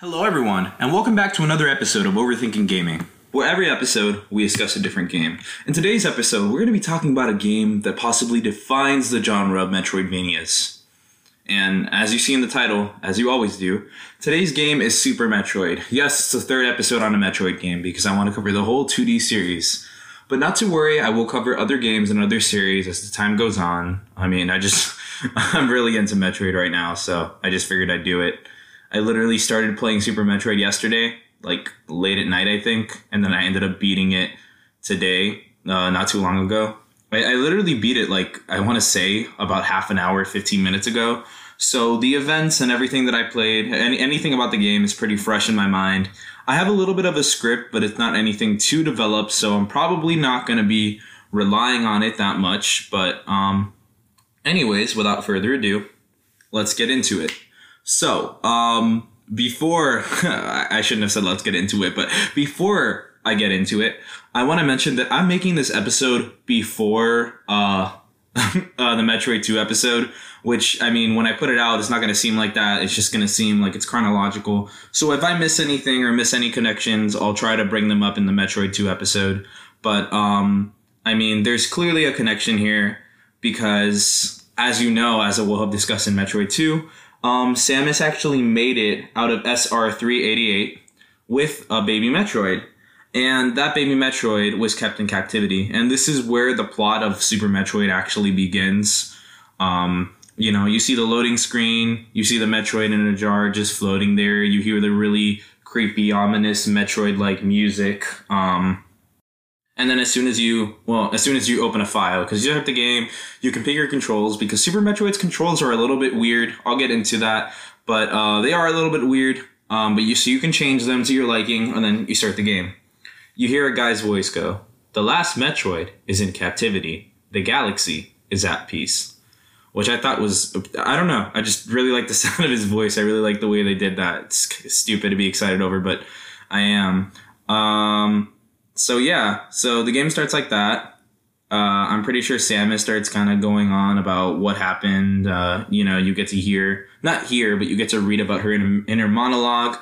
Hello, everyone, and welcome back to another episode of Overthinking Gaming, where every episode we discuss a different game. In today's episode, we're going to be talking about a game that possibly defines the genre of Metroidvanias. And as you see in the title, as you always do, today's game is Super Metroid. Yes, it's the third episode on a Metroid game because I want to cover the whole 2D series. But not to worry, I will cover other games and other series as the time goes on. I mean, I just, I'm really into Metroid right now, so I just figured I'd do it. I literally started playing Super Metroid yesterday, like late at night, I think, and then I ended up beating it today, uh, not too long ago. I, I literally beat it like I want to say about half an hour, fifteen minutes ago. So the events and everything that I played, any, anything about the game is pretty fresh in my mind. I have a little bit of a script, but it's not anything too developed, so I'm probably not going to be relying on it that much. But um, anyways, without further ado, let's get into it. So, um, before I shouldn't have said let's get into it, but before I get into it, I want to mention that I'm making this episode before uh, uh, the Metroid 2 episode, which I mean, when I put it out, it's not going to seem like that. It's just going to seem like it's chronological. So if I miss anything or miss any connections, I'll try to bring them up in the Metroid 2 episode. But um, I mean, there's clearly a connection here because, as you know, as we'll have discussed in Metroid 2, um, Samus actually made it out of SR388 with a baby Metroid. And that baby Metroid was kept in captivity. And this is where the plot of Super Metroid actually begins. Um, you know, you see the loading screen, you see the Metroid in a jar just floating there, you hear the really creepy, ominous Metroid like music. Um, and then as soon as you, well, as soon as you open a file, because you have the game, you configure your controls because Super Metroid's controls are a little bit weird. I'll get into that, but uh, they are a little bit weird. Um, but you so you can change them to your liking, and then you start the game. You hear a guy's voice go, "The last Metroid is in captivity. The galaxy is at peace." Which I thought was, I don't know. I just really like the sound of his voice. I really like the way they did that. It's stupid to be excited over, but I am. Um, so yeah, so the game starts like that. Uh, I'm pretty sure Samus starts kind of going on about what happened. Uh, you know, you get to hear, not hear, but you get to read about her inner, inner monologue.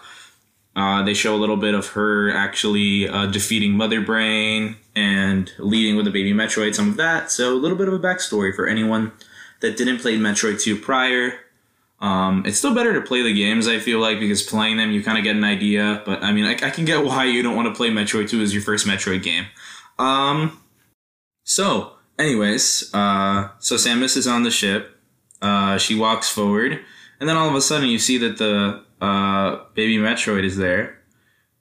Uh, they show a little bit of her actually uh, defeating Mother Brain and leading with the baby Metroid, some of that. So a little bit of a backstory for anyone that didn't play Metroid 2 prior. Um, it's still better to play the games, I feel like, because playing them, you kind of get an idea. But I mean, I, I, can get why you don't want to play Metroid 2 as your first Metroid game. Um, so, anyways, uh, so Samus is on the ship. Uh, she walks forward, and then all of a sudden, you see that the uh, baby Metroid is there,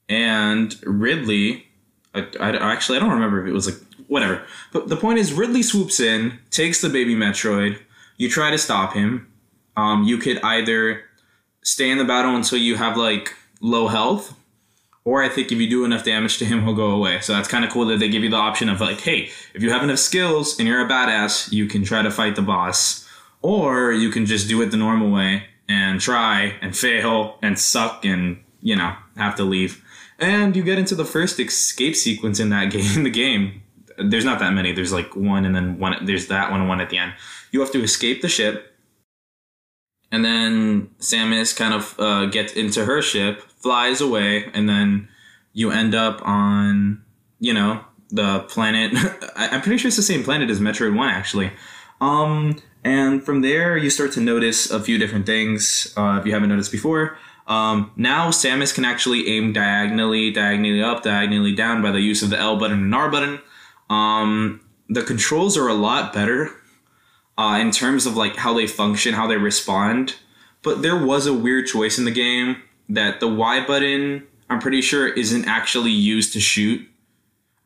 and Ridley. I, I, actually, I don't remember if it was like whatever. But the point is, Ridley swoops in, takes the baby Metroid. You try to stop him um, you could either stay in the battle until you have like low health, or I think if you do enough damage to him, he'll go away. So that's kind of cool that they give you the option of like, hey, if you have enough skills and you're a badass, you can try to fight the boss, or you can just do it the normal way and try and fail and suck and you know have to leave. And you get into the first escape sequence in that game. In the game, there's not that many. There's like one, and then one. There's that one and one at the end. You have to escape the ship and then Samus kind of uh, gets into her ship, flies away, and then you end up on, you know, the planet. I'm pretty sure it's the same planet as Metroid One, actually. Um, and from there, you start to notice a few different things uh, if you haven't noticed before. Um, now Samus can actually aim diagonally, diagonally up, diagonally down by the use of the L button and R button. Um, the controls are a lot better uh, in terms of like how they function, how they respond. But there was a weird choice in the game that the Y button, I'm pretty sure, isn't actually used to shoot.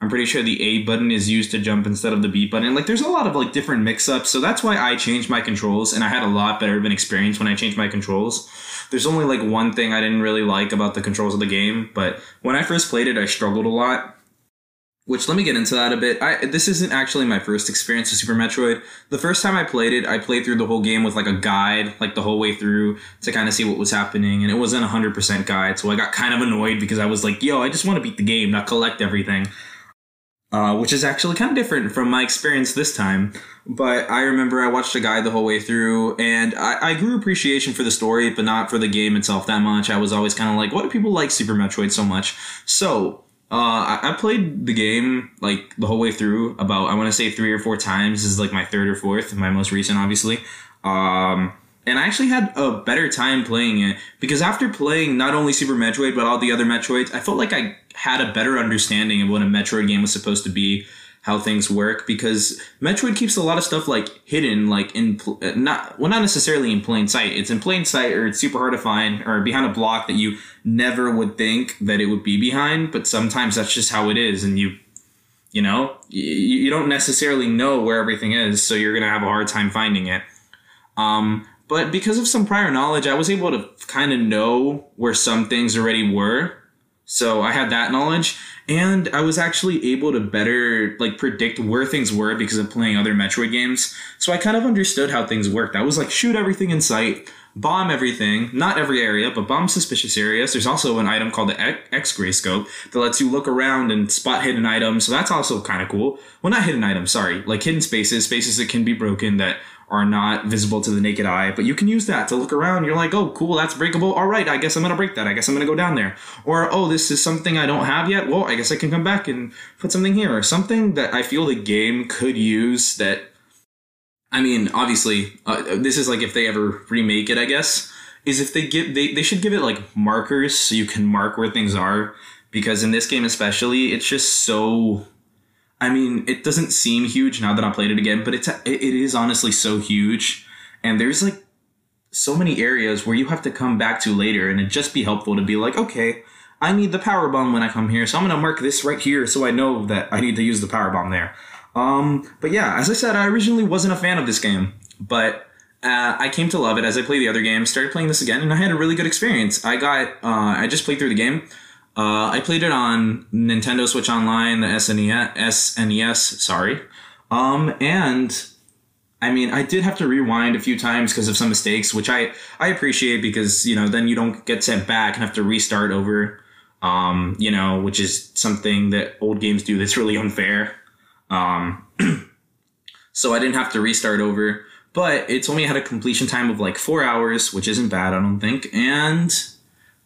I'm pretty sure the A button is used to jump instead of the B button. Like there's a lot of like different mix-ups, so that's why I changed my controls, and I had a lot better of an experience when I changed my controls. There's only like one thing I didn't really like about the controls of the game, but when I first played it, I struggled a lot which let me get into that a bit. I this isn't actually my first experience with Super Metroid. The first time I played it, I played through the whole game with like a guide, like the whole way through to kind of see what was happening, and it wasn't a hundred percent guide, so I got kind of annoyed because I was like, "Yo, I just want to beat the game, not collect everything." uh, which is actually kind of different from my experience this time. But I remember I watched a guide the whole way through, and I, I grew appreciation for the story, but not for the game itself that much. I was always kind of like, what do people like Super Metroid so much? So uh, I, I, played the game like the whole way through about I want to say three or four times. This is like my third or fourth, my most recent, obviously. Um, and I actually had a better time playing it because after playing not only Super Metroid but all the other Metroids, I felt like I had a better understanding of what a Metroid game was supposed to be, how things work. Because Metroid keeps a lot of stuff like hidden, like in pl- not well, not necessarily in plain sight. It's in plain sight, or it's super hard to find, or behind a block that you never would think that it would be behind. But sometimes that's just how it is, and you you know you, you don't necessarily know where everything is so you're gonna have a hard time finding it um, but because of some prior knowledge, I was able to kind of know where some things already were. So I had that knowledge, and I was actually able to better like predict where things were because of playing other Metroid games. So I kind of understood how things worked. I was like, shoot everything in sight, bomb everything, not every area, but bomb suspicious areas. There's also an item called the X Ray Scope that lets you look around and spot hidden items. So that's also kind of cool. Well, not hidden items, sorry, like hidden spaces, spaces that can be broken that are not visible to the naked eye, but you can use that to look around. You're like, oh, cool, that's breakable. All right, I guess I'm gonna break that. I guess I'm gonna go down there. Or, oh, this is something I don't have yet. Well, I guess I can come back and put something here. Or something that I feel the game could use that. I mean, obviously, uh, this is like if they ever remake it, I guess, is if they give, they, they should give it like markers so you can mark where things are. Because in this game, especially, it's just so I mean, it doesn't seem huge now that I played it again, but it's it is honestly so huge, and there's like so many areas where you have to come back to later, and it'd just be helpful to be like, okay, I need the power bomb when I come here, so I'm gonna mark this right here so I know that I need to use the power bomb there. Um, but yeah, as I said, I originally wasn't a fan of this game, but uh, I came to love it as I played the other games. Started playing this again, and I had a really good experience. I got, uh, I just played through the game. Uh, I played it on Nintendo Switch Online, the SNES, SNES sorry. Um, and I mean, I did have to rewind a few times because of some mistakes, which I, I appreciate because, you know, then you don't get sent back and have to restart over, um, you know, which is something that old games do that's really unfair. Um, so I didn't have to restart over, but it I had a completion time of like four hours, which isn't bad, I don't think. And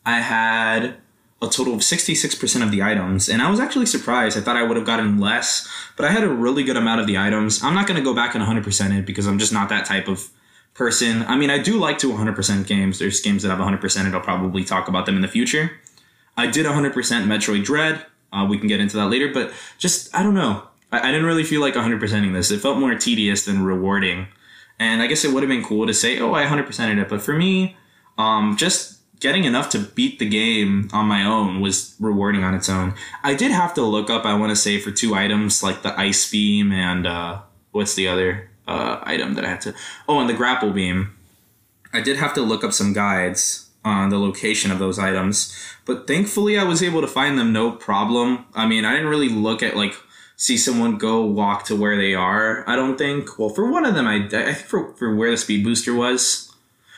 I had a total of 66% of the items. And I was actually surprised. I thought I would have gotten less, but I had a really good amount of the items. I'm not going to go back and 100% it because I'm just not that type of person. I mean, I do like to 100% games. There's games that I've 100% and I'll probably talk about them in the future. I did 100% Metroid Dread. Uh, we can get into that later, but just, I don't know. I, I didn't really feel like 100%ing this. It felt more tedious than rewarding. And I guess it would have been cool to say, oh, I 100%ed it. But for me, um, just getting enough to beat the game on my own was rewarding on its own. I did have to look up, I want to say, for two items like the ice beam and uh, what's the other uh, item that I had to? Oh, and the grapple beam. I did have to look up some guides on the location of those items, but thankfully I was able to find them no problem. I mean, I didn't really look at like see someone go walk to where they are. I don't think. Well, for one of them, I I think for for where the speed booster was.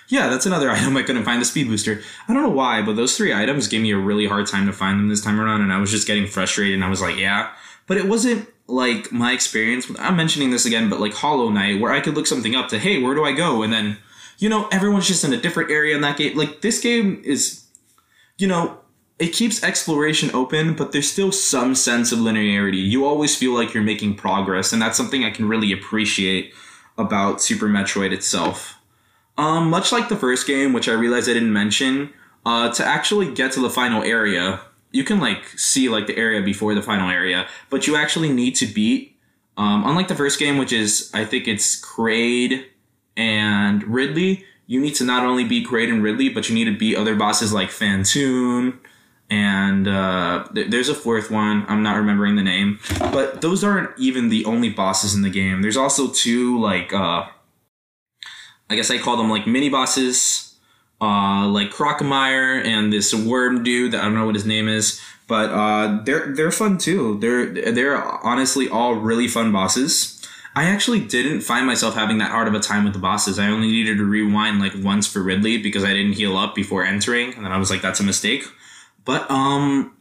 Yeah, that's another item I couldn't find the speed booster. I don't know why, but those three items gave me a really hard time to find them this time around, and I was just getting frustrated. And I was like, yeah, but it wasn't like my experience. I'm mentioning this again, but like Hollow Knight, where I could look something up to, hey, where do I go? And then, you know, everyone's just in a different area in that game. Like this game is, you know, it keeps exploration open, but there's still some sense of linearity. You always feel like you're making progress, and that's something I can really appreciate about Super Metroid itself. Um, much like the first game, which I realized I didn't mention, uh, to actually get to the final area, you can like see like the area before the final area, but you actually need to beat. Um, unlike the first game, which is I think it's Kraid and Ridley, you need to not only beat Kraid and Ridley, but you need to beat other bosses like Phantoon, and uh, th- there's a fourth one. I'm not remembering the name, but those aren't even the only bosses in the game. There's also two like uh, I guess I call them like mini bosses, uh, like Crocomire and this worm dude that I don't know what his name is, but uh, they're they're fun too. They're they're honestly all really fun bosses. I actually didn't find myself having that hard of a time with the bosses. I only needed to rewind like once for Ridley because I didn't heal up before entering, and then I was like, that's a mistake. But um,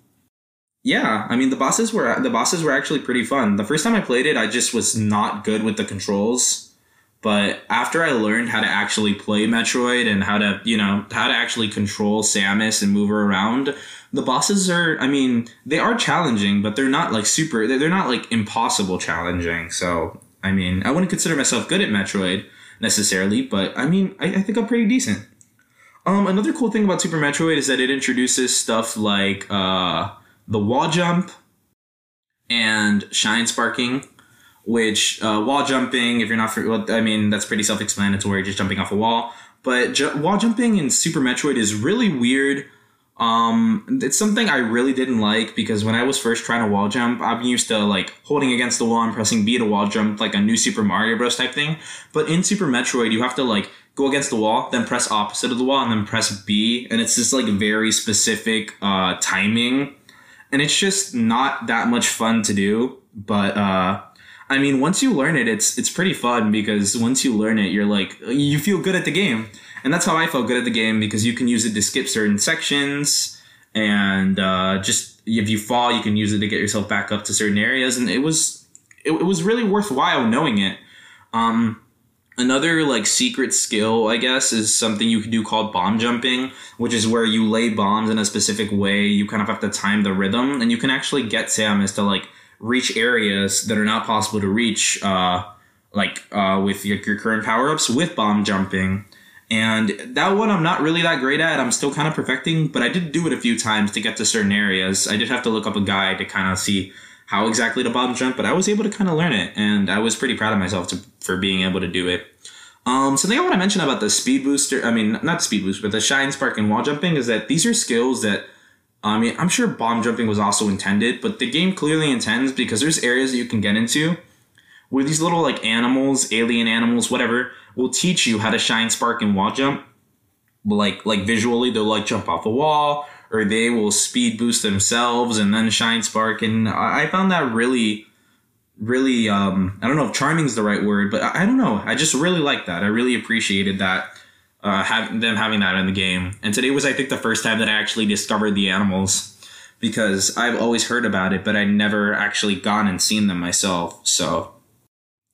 yeah, I mean the bosses were the bosses were actually pretty fun. The first time I played it, I just was not good with the controls. But after I learned how to actually play Metroid and how to, you know, how to actually control Samus and move her around, the bosses are, I mean, they are challenging, but they're not like super, they're not like impossible challenging. So, I mean, I wouldn't consider myself good at Metroid necessarily, but I mean, I, I think I'm pretty decent. Um, another cool thing about Super Metroid is that it introduces stuff like uh, the wall jump and shine sparking which uh, wall jumping, if you're not, I mean, that's pretty self explanatory, just jumping off a wall. But ju- wall jumping in Super Metroid is really weird. Um, it's something I really didn't like because when I was first trying to wall jump, I'm used to like holding against the wall and pressing B to wall jump, like a new Super Mario Bros. type thing. But in Super Metroid, you have to like go against the wall, then press opposite of the wall, and then press B, and it's just like very specific uh, timing, and it's just not that much fun to do. But uh, I mean, once you learn it, it's it's pretty fun because once you learn it, you're like you feel good at the game, and that's how I felt good at the game because you can use it to skip certain sections, and uh, just if you fall, you can use it to get yourself back up to certain areas, and it was it, it was really worthwhile knowing it. Um, another like secret skill, I guess, is something you can do called bomb jumping, which is where you lay bombs in a specific way. You kind of have to time the rhythm, and you can actually get Samus to like reach areas that are not possible to reach, uh, like uh, with your, your current power ups with bomb jumping. And that one I'm not really that great at. I'm still kind of perfecting, but I did do it a few times to get to certain areas. I did have to look up a guide to kind of see how exactly to bomb jump, but I was able to kind of learn it, and I was pretty proud of myself to, for being able to do it. Um, something I want to mention about the speed booster, I mean, not speed boost, but the shine spark and wall jumping is that these are skills that I mean, I'm sure bomb jumping was also intended, but the game clearly intends because there's areas that you can get into where these little like animals, alien animals, whatever, will teach you how to shine, spark, and wall jump. Like like visually, they'll like jump off a wall, or they will speed boost themselves and then shine, spark, and I found that really, really. Um, I don't know if charming is the right word, but I, I don't know. I just really like that. I really appreciated that uh, have them having that in the game. And today was, I think, the first time that I actually discovered the animals because I've always heard about it, but I never actually gone and seen them myself. So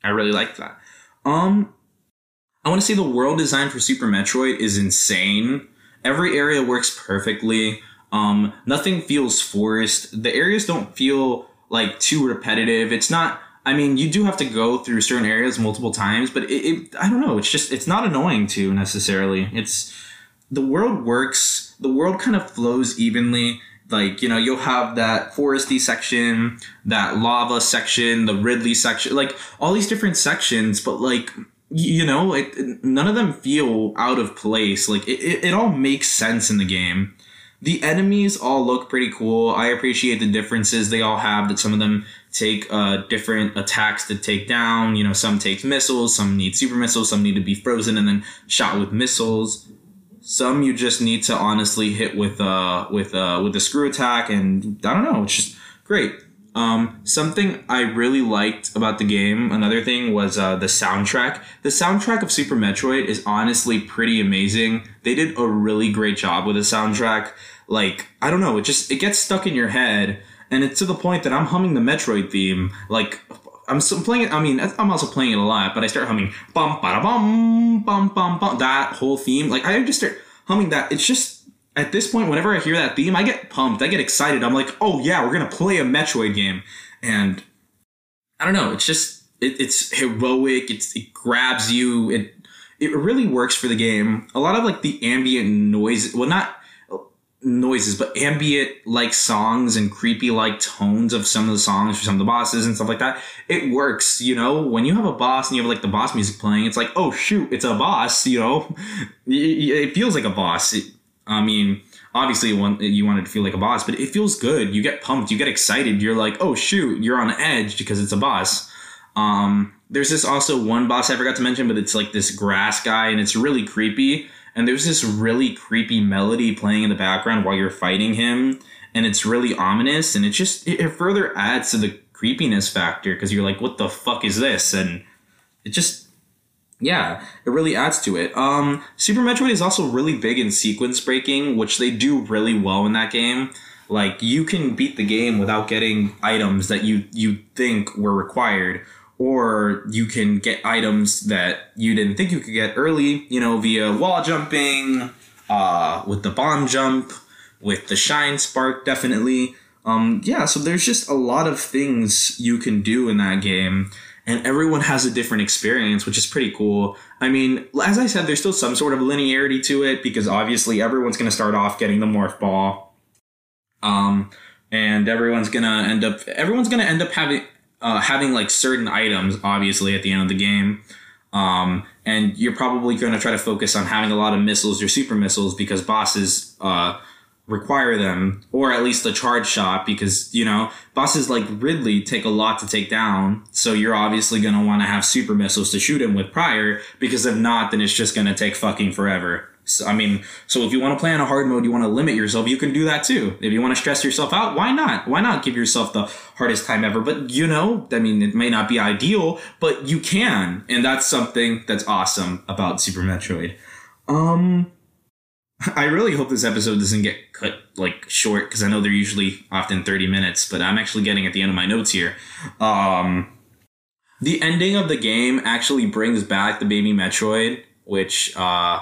I really like that. Um, I want to say the world design for Super Metroid is insane. Every area works perfectly. Um, nothing feels forced. The areas don't feel like too repetitive. It's not I mean, you do have to go through certain areas multiple times, but it, it, I don't know. It's just it's not annoying to necessarily. It's the world works. The world kind of flows evenly. Like you know, you'll have that foresty section, that lava section, the Ridley section, like all these different sections. But like you know, it, none of them feel out of place. Like it, it, it all makes sense in the game. The enemies all look pretty cool. I appreciate the differences they all have. That some of them take uh, different attacks to take down. You know, some take missiles, some need super missiles, some need to be frozen and then shot with missiles. Some you just need to honestly hit with uh with uh with the screw attack, and I don't know, it's just great. Um, something I really liked about the game, another thing was uh, the soundtrack. The soundtrack of Super Metroid is honestly pretty amazing. They did a really great job with the soundtrack. Like, I don't know, it just, it gets stuck in your head and it's to the point that I'm humming the Metroid theme. Like I'm playing it. I mean, I'm also playing it a lot, but I start humming bum ba bum bum bum bum that whole theme. Like I just start humming that. It's just at this point, whenever I hear that theme, I get pumped. I get excited. I'm like, oh yeah, we're gonna play a Metroid game, and I don't know. It's just it, it's heroic. It's it grabs you. It it really works for the game. A lot of like the ambient noise. Well, not noises, but ambient like songs and creepy like tones of some of the songs for some of the bosses and stuff like that. It works, you know. When you have a boss and you have like the boss music playing, it's like, oh shoot, it's a boss, you know. It feels like a boss. It, I mean, obviously you want it to feel like a boss, but it feels good. You get pumped, you get excited. You're like, oh shoot, you're on edge because it's a boss. Um, there's this also one boss I forgot to mention, but it's like this grass guy and it's really creepy and there's this really creepy melody playing in the background while you're fighting him and it's really ominous and it just it further adds to the creepiness factor because you're like what the fuck is this? And it just yeah it really adds to it. Um super metroid is also really big in sequence breaking which they do really well in that game. Like you can beat the game without getting items that you you think were required, or you can get items that you didn't think you could get early. You know, via wall jumping, uh, with the bomb jump, with the shine spark, definitely. Um, yeah, so there's just a lot of things you can do in that game and everyone has a different experience, which is pretty cool. I mean, as I said, there's still some sort of linearity to it because obviously everyone's going to start off getting the morph ball, um, and everyone's going to end up everyone's going to end up having uh, having like certain items, obviously at the end of the game. Um, and you're probably going to try to focus on having a lot of missiles or super missiles because bosses uh, require them, or at least the charge shot, because you know bosses like Ridley take a lot to take down. So you're obviously gonna want to have super missiles to shoot him with prior, because if not, then it's just gonna take fucking forever. So, I mean, so if you want to play on a hard mode, you want to limit yourself, you can do that too. If you want to stress yourself out, why not? Why not give yourself the hardest time ever? But you know, I mean, it may not be ideal, but you can, and that's something that's awesome about Super Metroid. Um, I really hope this episode doesn't get cut like short because I know they're usually often 30 minutes, but I'm actually getting at the end of my notes here. Um, the ending of the game actually brings back the baby Metroid, which uh,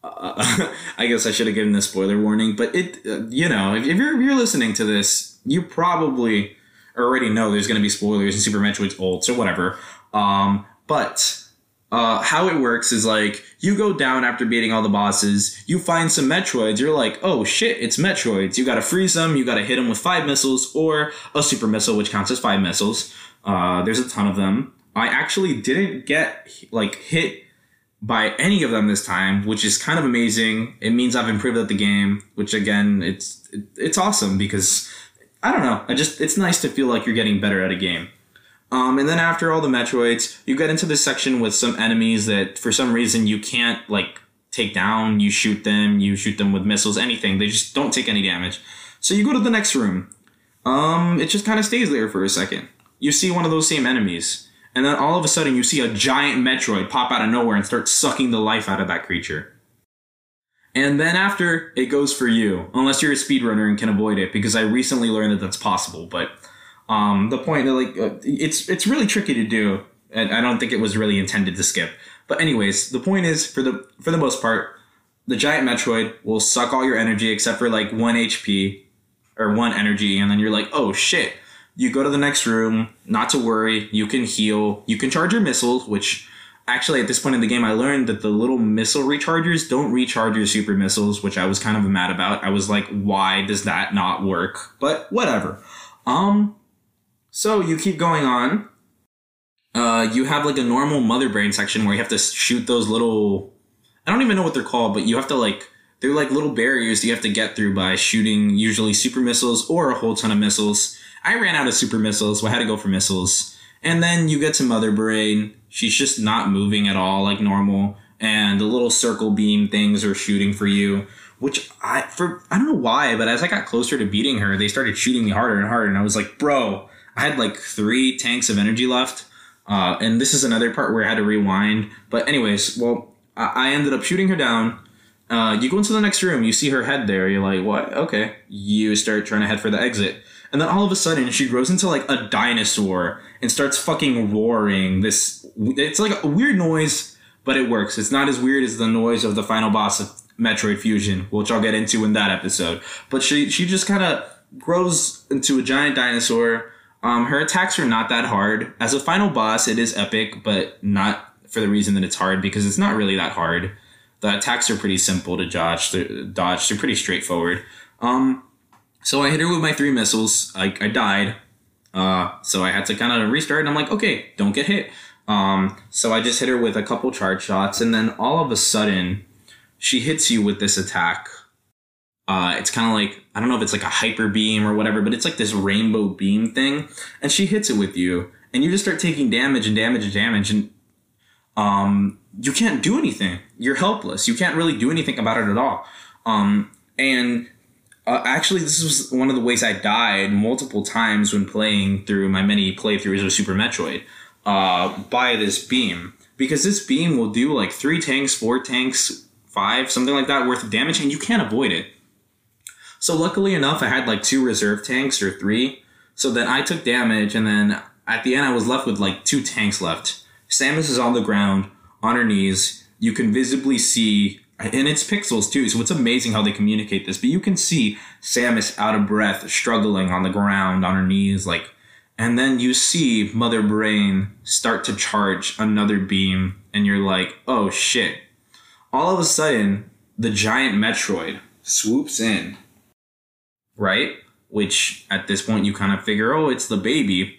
I guess I should have given the spoiler warning, but it uh, you know if, if, you're if you're listening to this, you probably already know there's going to be spoilers in Super Metroid's Ults or whatever. Um, but uh, how it works is like you go down after beating all the bosses, you find some Metroids, you're like, oh shit, it's Metroids. You gotta freeze them, you gotta hit them with five missiles or a super missile, which counts as five missiles. Uh, there's a ton of them. I actually didn't get like hit by any of them this time, which is kind of amazing. It means I've improved at the game, which again, it's it's awesome because I don't know. I just it's nice to feel like you're getting better at a game. Um, and then after all the Metroids, you get into this section with some enemies that for some reason you can't like take down. You shoot them, you shoot them with missiles, anything. They just don't take any damage. So you go to the next room. Um, it just kind of stays there for a second. You see one of those same enemies, and then all of a sudden you see a giant Metroid pop out of nowhere and start sucking the life out of that creature. And then after, it goes for you, unless you're a speedrunner and can avoid it, because I recently learned that that's possible, but um, the point that like uh, it's it's really tricky to do, and I don't think it was really intended to skip. But anyways, the point is for the for the most part, the giant Metroid will suck all your energy except for like one HP or one energy, and then you're like, oh shit. You go to the next room, not to worry, you can heal, you can charge your missiles, which actually at this point in the game I learned that the little missile rechargers don't recharge your super missiles, which I was kind of mad about. I was like, why does that not work? But whatever. Um so you keep going on. Uh, you have like a normal mother brain section where you have to shoot those little. I don't even know what they're called, but you have to like. They're like little barriers that you have to get through by shooting usually super missiles or a whole ton of missiles. I ran out of super missiles, so I had to go for missiles. And then you get to Mother Brain. She's just not moving at all like normal. And the little circle beam things are shooting for you which I for I don't know why, but as I got closer to beating her, they started shooting me harder and harder, and I was like, "Bro, I had like three tanks of energy left. Uh, and this is another part where I had to rewind. But anyways, well, I, I ended up shooting her down. Uh, you go into the next room, you see her head there. You're like, what? Okay. You start trying to head for the exit. And then all of a sudden, she grows into like a dinosaur and starts fucking roaring. This, it's like a weird noise, but it works. It's not as weird as the noise of the final boss of Metroid Fusion, which I'll get into in that episode. But she, she just kind of grows into a giant dinosaur um, her attacks are not that hard. As a final boss, it is epic, but not for the reason that it's hard because it's not really that hard. The attacks are pretty simple to dodge. They're, dodge. They're pretty straightforward. Um, so I hit her with my three missiles. I, I died. Uh, so I had to kind of restart, and I'm like, okay, don't get hit. Um, so I just hit her with a couple charge shots, and then all of a sudden, she hits you with this attack uh, it's kind of like I don't know if it's like a hyper beam or whatever, but it's like this rainbow beam thing, and she hits it with you, and you just start taking damage and damage and damage, and um, you can't do anything. You're helpless. You can't really do anything about it at all. Um, and uh, actually, this was one of the ways I died multiple times when playing through my many playthroughs of Super Metroid uh, by this beam because this beam will do like three tanks, four tanks, five, something like that worth of damage, and you can't avoid it So luckily enough, I had like two reserve tanks or three. So then I took damage, and then at the end, I was left with like two tanks left. Samus is on the ground, on her knees. You can visibly see, and it's pixels too, so it's amazing how they communicate this. But you can see Samus out of breath, struggling on the ground, on her knees, like. And then you see Mother Brain start to charge another beam, and you're like, oh shit. All of a sudden, the giant Metroid swoops in, right? Which at this point you kind of figure, oh, it's the baby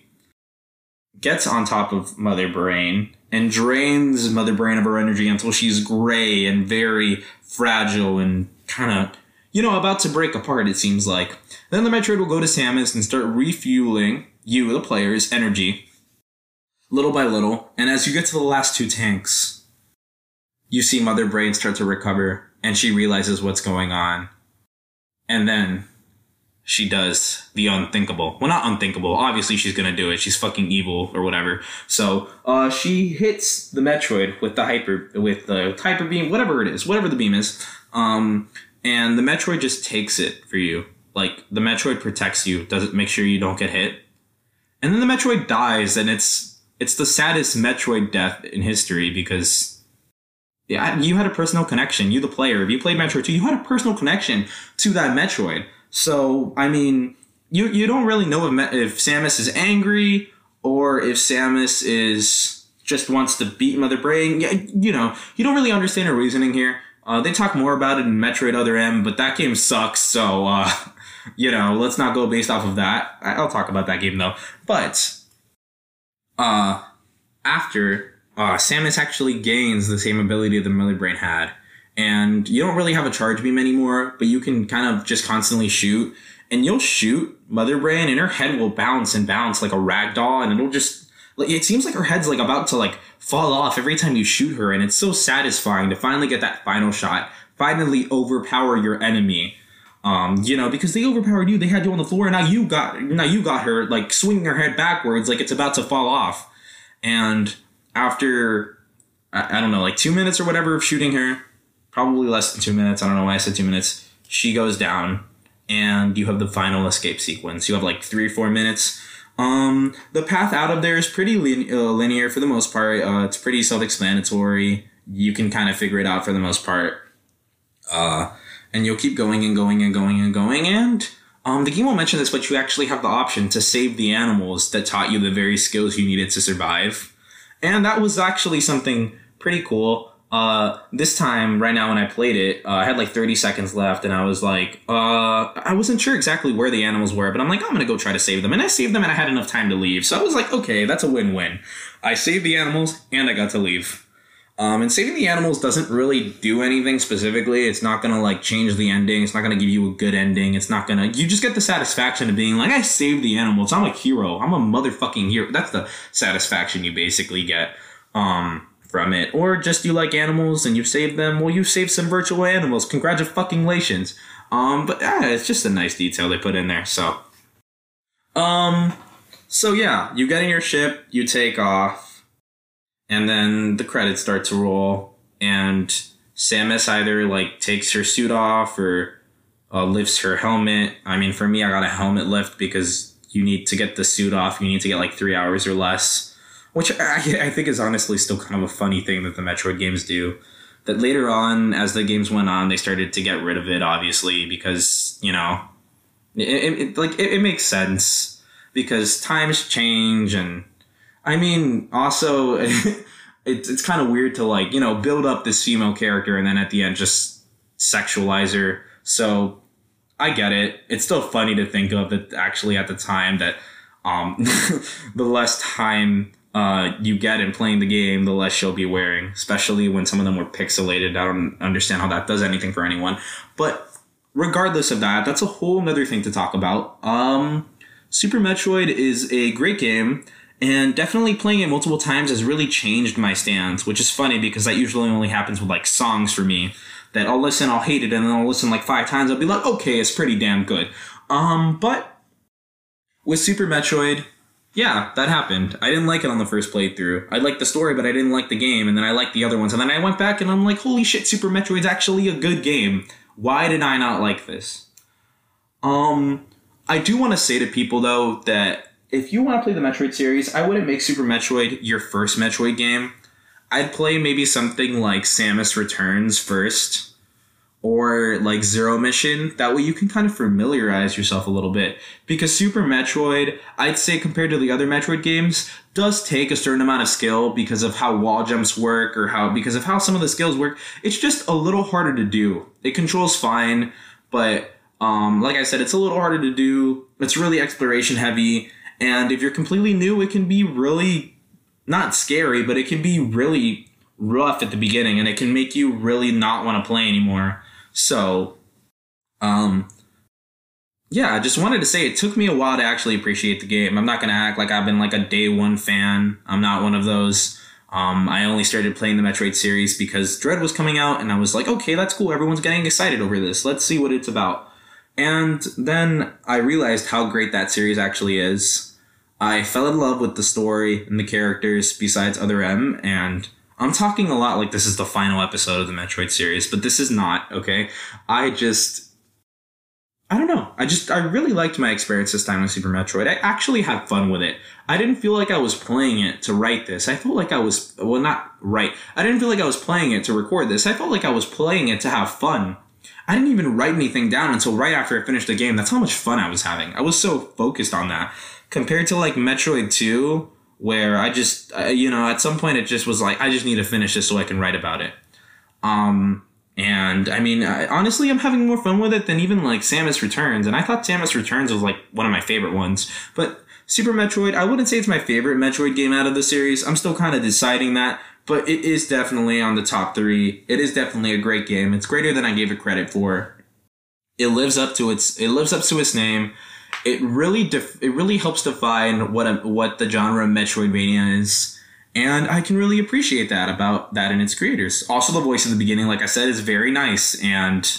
gets on top of Mother Brain and drains Mother Brain of her energy until she's gray and very fragile and kind of, you know, about to break apart, it seems like. Then the Metroid will go to Samus and start refueling you, the player's energy, little by little. And as you get to the last two tanks, you see Mother Brain start to recover and she realizes what's going on. And then she does the unthinkable. Well, not unthinkable. Obviously, she's gonna do it. She's fucking evil or whatever. So, uh, she hits the Metroid with the hyper, with the hyper beam, whatever it is, whatever the beam is. Um, and the Metroid just takes it for you. Like the Metroid protects you, does it make sure you don't get hit, and then the Metroid dies, and it's it's the saddest Metroid death in history because yeah, you had a personal connection. You, the player, if you played Metroid 2, you had a personal connection to that Metroid. So, I mean, you you don't really know if, if Samus is angry or if Samus is just wants to beat Mother Brain. You know, you don't really understand her reasoning here. Uh, they talk more about it in Metroid Other M, but that game sucks. So, uh, you know, let's not go based off of that. I'll talk about that game though. But uh, after uh, Samus actually gains the same ability that Mother Brain had, and you don't really have a charge beam anymore, but you can kind of just constantly shoot. And you'll shoot Mother Brain, and her head will bounce and bounce like a rag doll, and it'll just like it seems like her head's like about to like fall off every time you shoot her, and it's so satisfying to finally get that final shot, finally overpower your enemy. Um, you know, because they overpowered you, they had you on the floor, and now you got now you got her like swinging her head backwards like it's about to fall off. And after I, I don't know, like two minutes or whatever of shooting her, probably less than two minutes. I don't know why I said two minutes. She goes down, and you have the final escape sequence. You have like three or four minutes. Um, the path out of there is pretty lin- uh, linear for the most part. Uh, it's pretty self-explanatory. You can kind of figure it out for the most part. Uh, and you'll keep going and going and going and going. And um, the game will mention this, but you actually have the option to save the animals that taught you the very skills you needed to survive. And that was actually something pretty cool. Uh, this time, right now, when I played it, uh, I had like 30 seconds left, and I was like, uh, I wasn't sure exactly where the animals were, but I'm like, I'm gonna go try to save them. And I saved them, and I had enough time to leave. So I was like, okay, that's a win win. I saved the animals, and I got to leave. Um, and saving the animals doesn't really do anything specifically. It's not gonna like change the ending. It's not gonna give you a good ending. It's not gonna. You just get the satisfaction of being like, I saved the animals. I'm a hero. I'm a motherfucking hero. That's the satisfaction you basically get. Um, from it, or just you like animals and you saved them. Well, you saved some virtual animals. Congratulations. Um, but yeah, it's just a nice detail they put in there. So, um, so yeah, you get in your ship, you take off, and then the credits start to roll, and Samus either like takes her suit off or uh, lifts her helmet. I mean, for me, I got a helmet lift because you need to get the suit off. You need to get like three hours or less which I, I think is honestly still kind of a funny thing that the Metroid games do. That later on, as the games went on, they started to get rid of it, obviously, because you know, it, it, it like it, it makes sense because times change, and I mean, also, it's it's kind of weird to like you know build up this female character and then at the end just sexualize her. So I get it. It's still funny to think of that actually at the time that um, the less time uh, you get in playing the game, the less she'll be wearing, especially when some of them were pixelated. I don't understand how that does anything for anyone. But regardless of that, that's a whole other thing to talk about. Um, Super Metroid is a great game, and definitely playing it multiple times has really changed my stance, which is funny because that usually only happens with like songs for me. That I'll listen, I'll hate it, and then I'll listen like five times, I'll be like, okay, it's pretty damn good. Um, but with Super Metroid, yeah, that happened. I didn't like it on the first playthrough. I liked the story, but I didn't like the game, and then I liked the other ones. And then I went back and I'm like, holy shit, Super Metroid's actually a good game. Why did I not like this? Um, I do want to say to people though that if you want to play the Metroid series, I wouldn't make Super Metroid your first Metroid game. I'd play maybe something like Samus Returns first or like Zero Mission. That way you can kind of familiarize yourself a little bit. Because Super Metroid, I'd say compared to the other Metroid games, does take a certain amount of skill because of how wall jumps work or how because of how some of the skills work. It's just a little harder to do. It controls fine, but um, like I said, it's a little harder to do. It's really exploration heavy. And if you're completely new, it can be really not scary, but it can be really rough at the beginning and it can make you really not want to play anymore. So, um, yeah, I just wanted to say it took me a while to actually appreciate the game. I'm not going to act like I've been like a day one fan. I'm not one of those. Um, I only started playing the Metroid series because Dread was coming out, and I was like, okay, that's cool. Everyone's getting excited over this. Let's see what it's about. And then I realized how great that series actually is. I fell in love with the story and the characters besides Other M, and I'm talking a lot like this is the final episode of the Metroid series, but this is not, okay? I just I don't know. I just I really liked my experience this time with Super Metroid. I actually had fun with it. I didn't feel like I was playing it to write this. I felt like I was well not right. I didn't feel like I was playing it to record this. I felt like I was playing it to have fun. I didn't even write anything down until right after I finished the game. That's how much fun I was having. I was so focused on that. Compared to like Metroid 2, where I just, uh, you know, at some point it just was like, I just need to finish this so I can write about it. Um, and I mean, I, honestly, I'm having more fun with it than even like Samus Returns. And I thought Samus Returns was like one of my favorite ones. But Super Metroid, I wouldn't say it's my favorite Metroid game out of the series. I'm still kind of deciding that. But it is definitely on the top three. It is definitely a great game. It's greater than I gave it credit for. It lives up to its. It lives up to its name it really def- it really helps define what a, what the genre of Metroidvania is, and I can really appreciate that about that and its creators. Also, the voice in the beginning, like I said, is very nice, and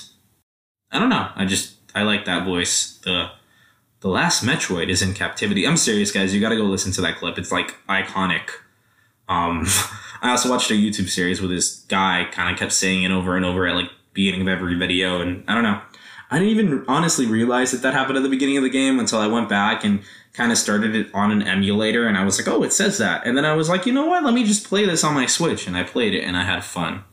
I don't know, I just I like that voice. the The last Metroid is in captivity. I'm serious, guys. You got to go listen to that clip. It's like iconic. Um, I also watched a YouTube series where this guy kind of kept saying it over and over at like beginning of every video, and I don't know. I didn't even honestly realize that that happened at the beginning of the game until I went back and kind of started it on an emulator and I was like, oh, it says that. And then I was like, you know what? Let me just play this on my Switch. And I played it and I had fun.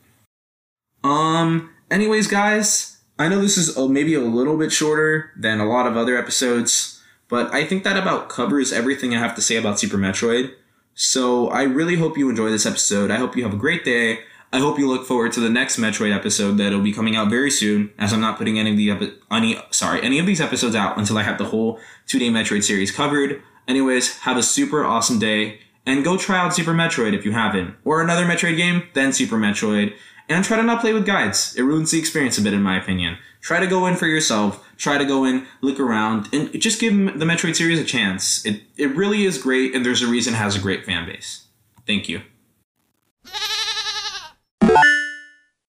Um, anyways, guys, I know this is maybe a little bit shorter than a lot of other episodes, but I think that about covers everything I have to say about Super Metroid. So I really hope you enjoy this episode. I hope you have a great day. I hope you look forward to the next Metroid episode that'll be coming out very soon, as I'm not putting any of the epi- any sorry any of these episodes out until I have the whole 2D Metroid series covered. Anyways, have a super awesome day and go try out Super Metroid if you haven't, or another Metroid game, then Super Metroid, and try to not play with guides. It ruins the experience a bit, in my opinion. Try to go in for yourself. Try to go in, look around, and just give the Metroid series a chance. It it really is great, and there's a reason it has a great fan base. Thank you.